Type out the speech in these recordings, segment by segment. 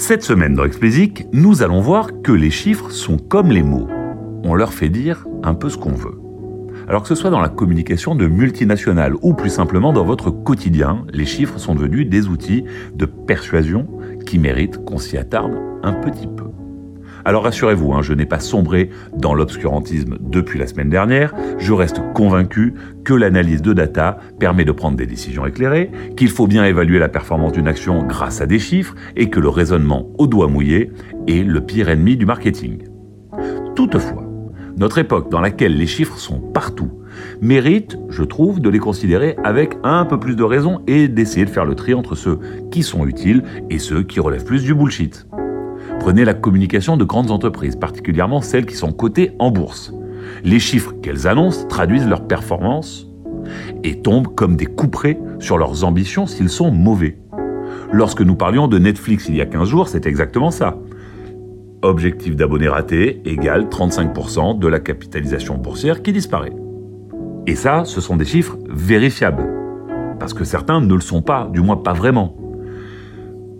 Cette semaine dans Explicit, nous allons voir que les chiffres sont comme les mots. On leur fait dire un peu ce qu'on veut. Alors que ce soit dans la communication de multinationales ou plus simplement dans votre quotidien, les chiffres sont devenus des outils de persuasion qui méritent qu'on s'y attarde un petit peu. Alors rassurez-vous, hein, je n'ai pas sombré dans l'obscurantisme depuis la semaine dernière, je reste convaincu que l'analyse de data permet de prendre des décisions éclairées, qu'il faut bien évaluer la performance d'une action grâce à des chiffres et que le raisonnement au doigt mouillé est le pire ennemi du marketing. Toutefois, notre époque dans laquelle les chiffres sont partout mérite, je trouve, de les considérer avec un peu plus de raison et d'essayer de faire le tri entre ceux qui sont utiles et ceux qui relèvent plus du bullshit. Prenez la communication de grandes entreprises, particulièrement celles qui sont cotées en bourse. Les chiffres qu'elles annoncent traduisent leurs performances et tombent comme des couperets sur leurs ambitions s'ils sont mauvais. Lorsque nous parlions de Netflix il y a 15 jours, c'est exactement ça. Objectif d'abonnés ratés égale 35% de la capitalisation boursière qui disparaît. Et ça, ce sont des chiffres vérifiables. Parce que certains ne le sont pas, du moins pas vraiment.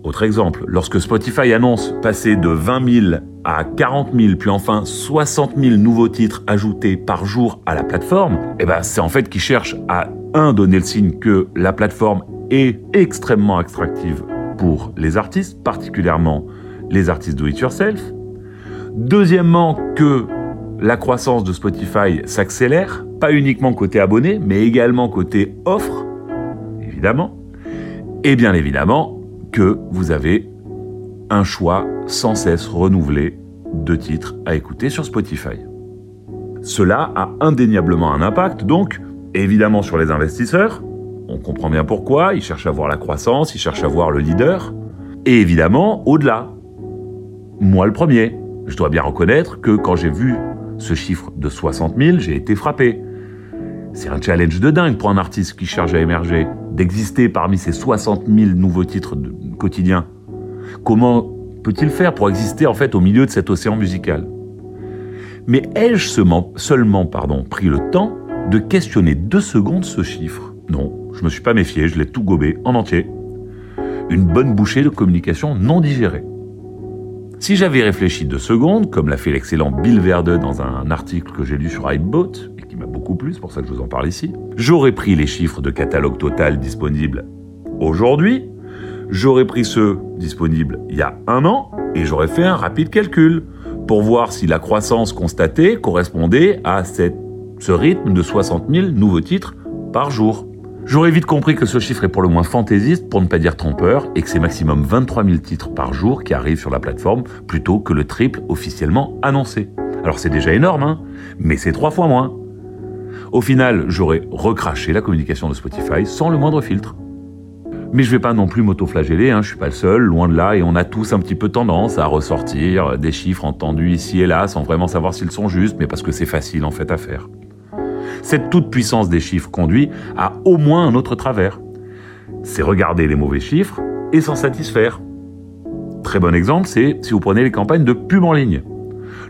Autre exemple, lorsque Spotify annonce passer de 20 000 à 40 000, puis enfin 60 000 nouveaux titres ajoutés par jour à la plateforme, eh ben c'est en fait qu'ils cherchent à, un, donner le signe que la plateforme est extrêmement attractive pour les artistes, particulièrement les artistes do-it-yourself. Deuxièmement, que la croissance de Spotify s'accélère, pas uniquement côté abonnés, mais également côté offre, évidemment. Et bien évidemment que vous avez un choix sans cesse renouvelé de titres à écouter sur Spotify. Cela a indéniablement un impact, donc, évidemment sur les investisseurs. On comprend bien pourquoi, ils cherchent à voir la croissance, ils cherchent à voir le leader. Et évidemment, au-delà, moi le premier. Je dois bien reconnaître que quand j'ai vu ce chiffre de 60 000, j'ai été frappé. C'est un challenge de dingue pour un artiste qui cherche à émerger, d'exister parmi ces 60 000 nouveaux titres quotidiens. Comment peut-il faire pour exister en fait au milieu de cet océan musical? Mais ai-je seulement, pris le temps de questionner deux secondes ce chiffre? Non, je me suis pas méfié, je l'ai tout gobé en entier. Une bonne bouchée de communication non digérée. Si j'avais réfléchi deux secondes, comme l'a fait l'excellent Bill Verde dans un article que j'ai lu sur m'a beaucoup plu, c'est pour ça que je vous en parle ici, j'aurais pris les chiffres de catalogue total disponibles aujourd'hui, j'aurais pris ceux disponibles il y a un an, et j'aurais fait un rapide calcul pour voir si la croissance constatée correspondait à ce rythme de 60 000 nouveaux titres par jour. J'aurais vite compris que ce chiffre est pour le moins fantaisiste, pour ne pas dire trompeur, et que c'est maximum 23 000 titres par jour qui arrivent sur la plateforme, plutôt que le triple officiellement annoncé. Alors c'est déjà énorme, hein, mais c'est trois fois moins. Au final, j'aurais recraché la communication de Spotify sans le moindre filtre. Mais je vais pas non plus m'auto-flageller, hein, je suis pas le seul, loin de là, et on a tous un petit peu tendance à ressortir des chiffres entendus ici et là sans vraiment savoir s'ils sont justes, mais parce que c'est facile en fait à faire. Cette toute-puissance des chiffres conduit à au moins un autre travers. C'est regarder les mauvais chiffres et s'en satisfaire. Très bon exemple, c'est si vous prenez les campagnes de pub en ligne.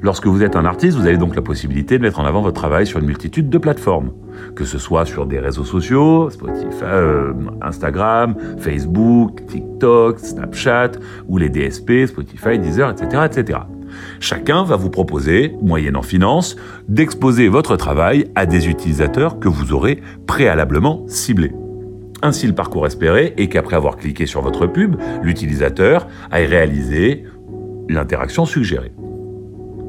Lorsque vous êtes un artiste, vous avez donc la possibilité de mettre en avant votre travail sur une multitude de plateformes, que ce soit sur des réseaux sociaux, Spotify, euh, Instagram, Facebook, TikTok, Snapchat, ou les DSP, Spotify, Deezer, etc., etc. Chacun va vous proposer, moyennant finance, d'exposer votre travail à des utilisateurs que vous aurez préalablement ciblés. Ainsi, le parcours espéré est qu'après avoir cliqué sur votre pub, l'utilisateur aille réaliser l'interaction suggérée.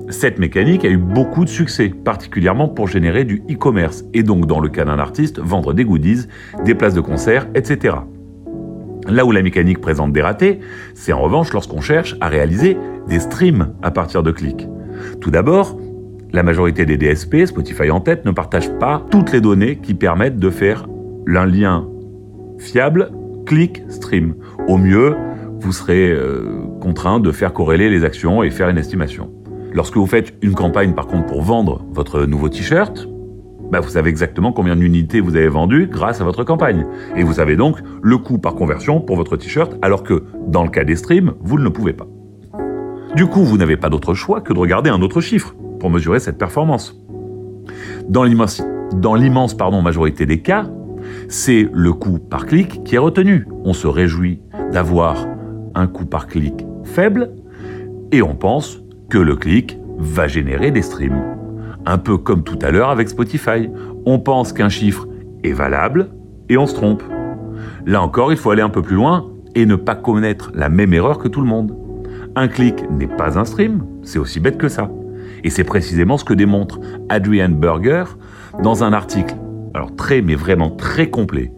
Cette mécanique a eu beaucoup de succès, particulièrement pour générer du e-commerce, et donc dans le cas d'un artiste, vendre des goodies, des places de concert, etc. Là où la mécanique présente des ratés, c'est en revanche lorsqu'on cherche à réaliser des streams à partir de clics. Tout d'abord, la majorité des DSP, Spotify en tête, ne partagent pas toutes les données qui permettent de faire un lien fiable clic-stream. Au mieux, vous serez euh, contraint de faire corréler les actions et faire une estimation. Lorsque vous faites une campagne par contre pour vendre votre nouveau t-shirt, bah, vous savez exactement combien d'unités vous avez vendues grâce à votre campagne. Et vous savez donc le coût par conversion pour votre t-shirt, alors que dans le cas des streams, vous ne le pouvez pas. Du coup, vous n'avez pas d'autre choix que de regarder un autre chiffre pour mesurer cette performance. Dans l'immense, majorité des cas, c'est le coût par clic qui est retenu. On se réjouit d'avoir un coût par clic faible et on pense que le clic va générer des streams. Un peu comme tout à l'heure avec Spotify. On pense qu'un chiffre est valable et on se trompe. Là encore, il faut aller un peu plus loin et ne pas connaître la même erreur que tout le monde. Un clic n'est pas un stream, c'est aussi bête que ça. Et c'est précisément ce que démontre Adrian Berger dans un article, alors très mais vraiment très complet,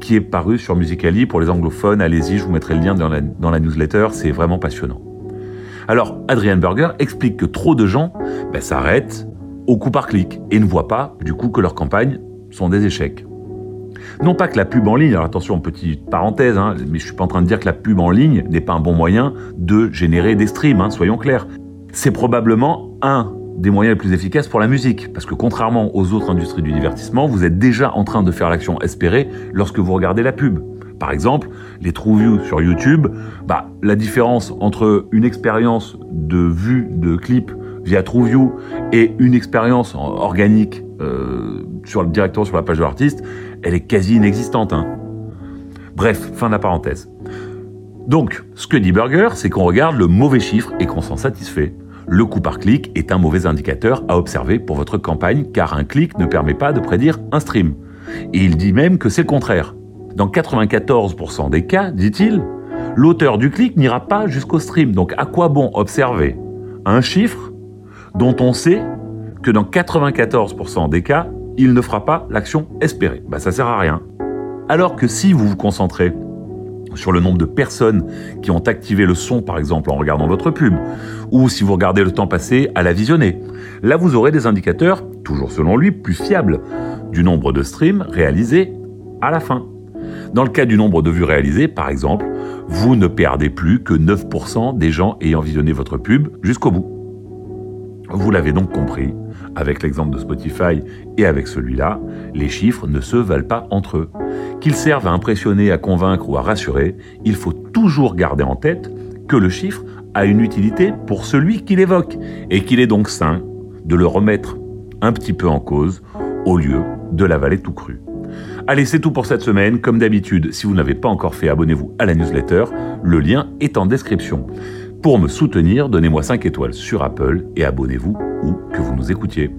qui est paru sur Musicali pour les anglophones. Allez-y, je vous mettrai le lien dans la newsletter, c'est vraiment passionnant. Alors, Adrian Berger explique que trop de gens ben, s'arrêtent au coup par clic et ne voient pas, du coup, que leurs campagnes sont des échecs. Non pas que la pub en ligne, alors attention, petite parenthèse, hein, mais je suis pas en train de dire que la pub en ligne n'est pas un bon moyen de générer des streams, hein, soyons clairs. C'est probablement un des moyens les plus efficaces pour la musique, parce que contrairement aux autres industries du divertissement, vous êtes déjà en train de faire l'action espérée lorsque vous regardez la pub. Par exemple, les TrueView sur YouTube, bah, la différence entre une expérience de vue de clip via TrueView et une expérience organique euh, sur, directement sur la page de l'artiste, elle est quasi inexistante. Hein. Bref, fin de la parenthèse. Donc, ce que dit Burger, c'est qu'on regarde le mauvais chiffre et qu'on s'en satisfait. Le coût par clic est un mauvais indicateur à observer pour votre campagne car un clic ne permet pas de prédire un stream. Et il dit même que c'est le contraire. Dans 94% des cas, dit-il, l'auteur du clic n'ira pas jusqu'au stream. Donc à quoi bon observer un chiffre dont on sait que dans 94% des cas, il ne fera pas l'action espérée? Bah ça sert à rien. Alors que si vous vous concentrez sur le nombre de personnes qui ont activé le son, par exemple, en regardant votre pub, ou si vous regardez le temps passé à la visionner. Là, vous aurez des indicateurs, toujours selon lui, plus fiables, du nombre de streams réalisés à la fin. Dans le cas du nombre de vues réalisées, par exemple, vous ne perdez plus que 9% des gens ayant visionné votre pub jusqu'au bout. Vous l'avez donc compris, avec l'exemple de Spotify et avec celui-là, les chiffres ne se valent pas entre eux. Qu'ils servent à impressionner, à convaincre ou à rassurer, il faut toujours garder en tête que le chiffre a une utilité pour celui qui l'évoque et qu'il est donc sain de le remettre un petit peu en cause au lieu de l'avaler tout cru. Allez, c'est tout pour cette semaine. Comme d'habitude, si vous n'avez pas encore fait, abonnez-vous à la newsletter. Le lien est en description. Pour me soutenir, donnez-moi 5 étoiles sur Apple et abonnez-vous où que vous nous écoutiez.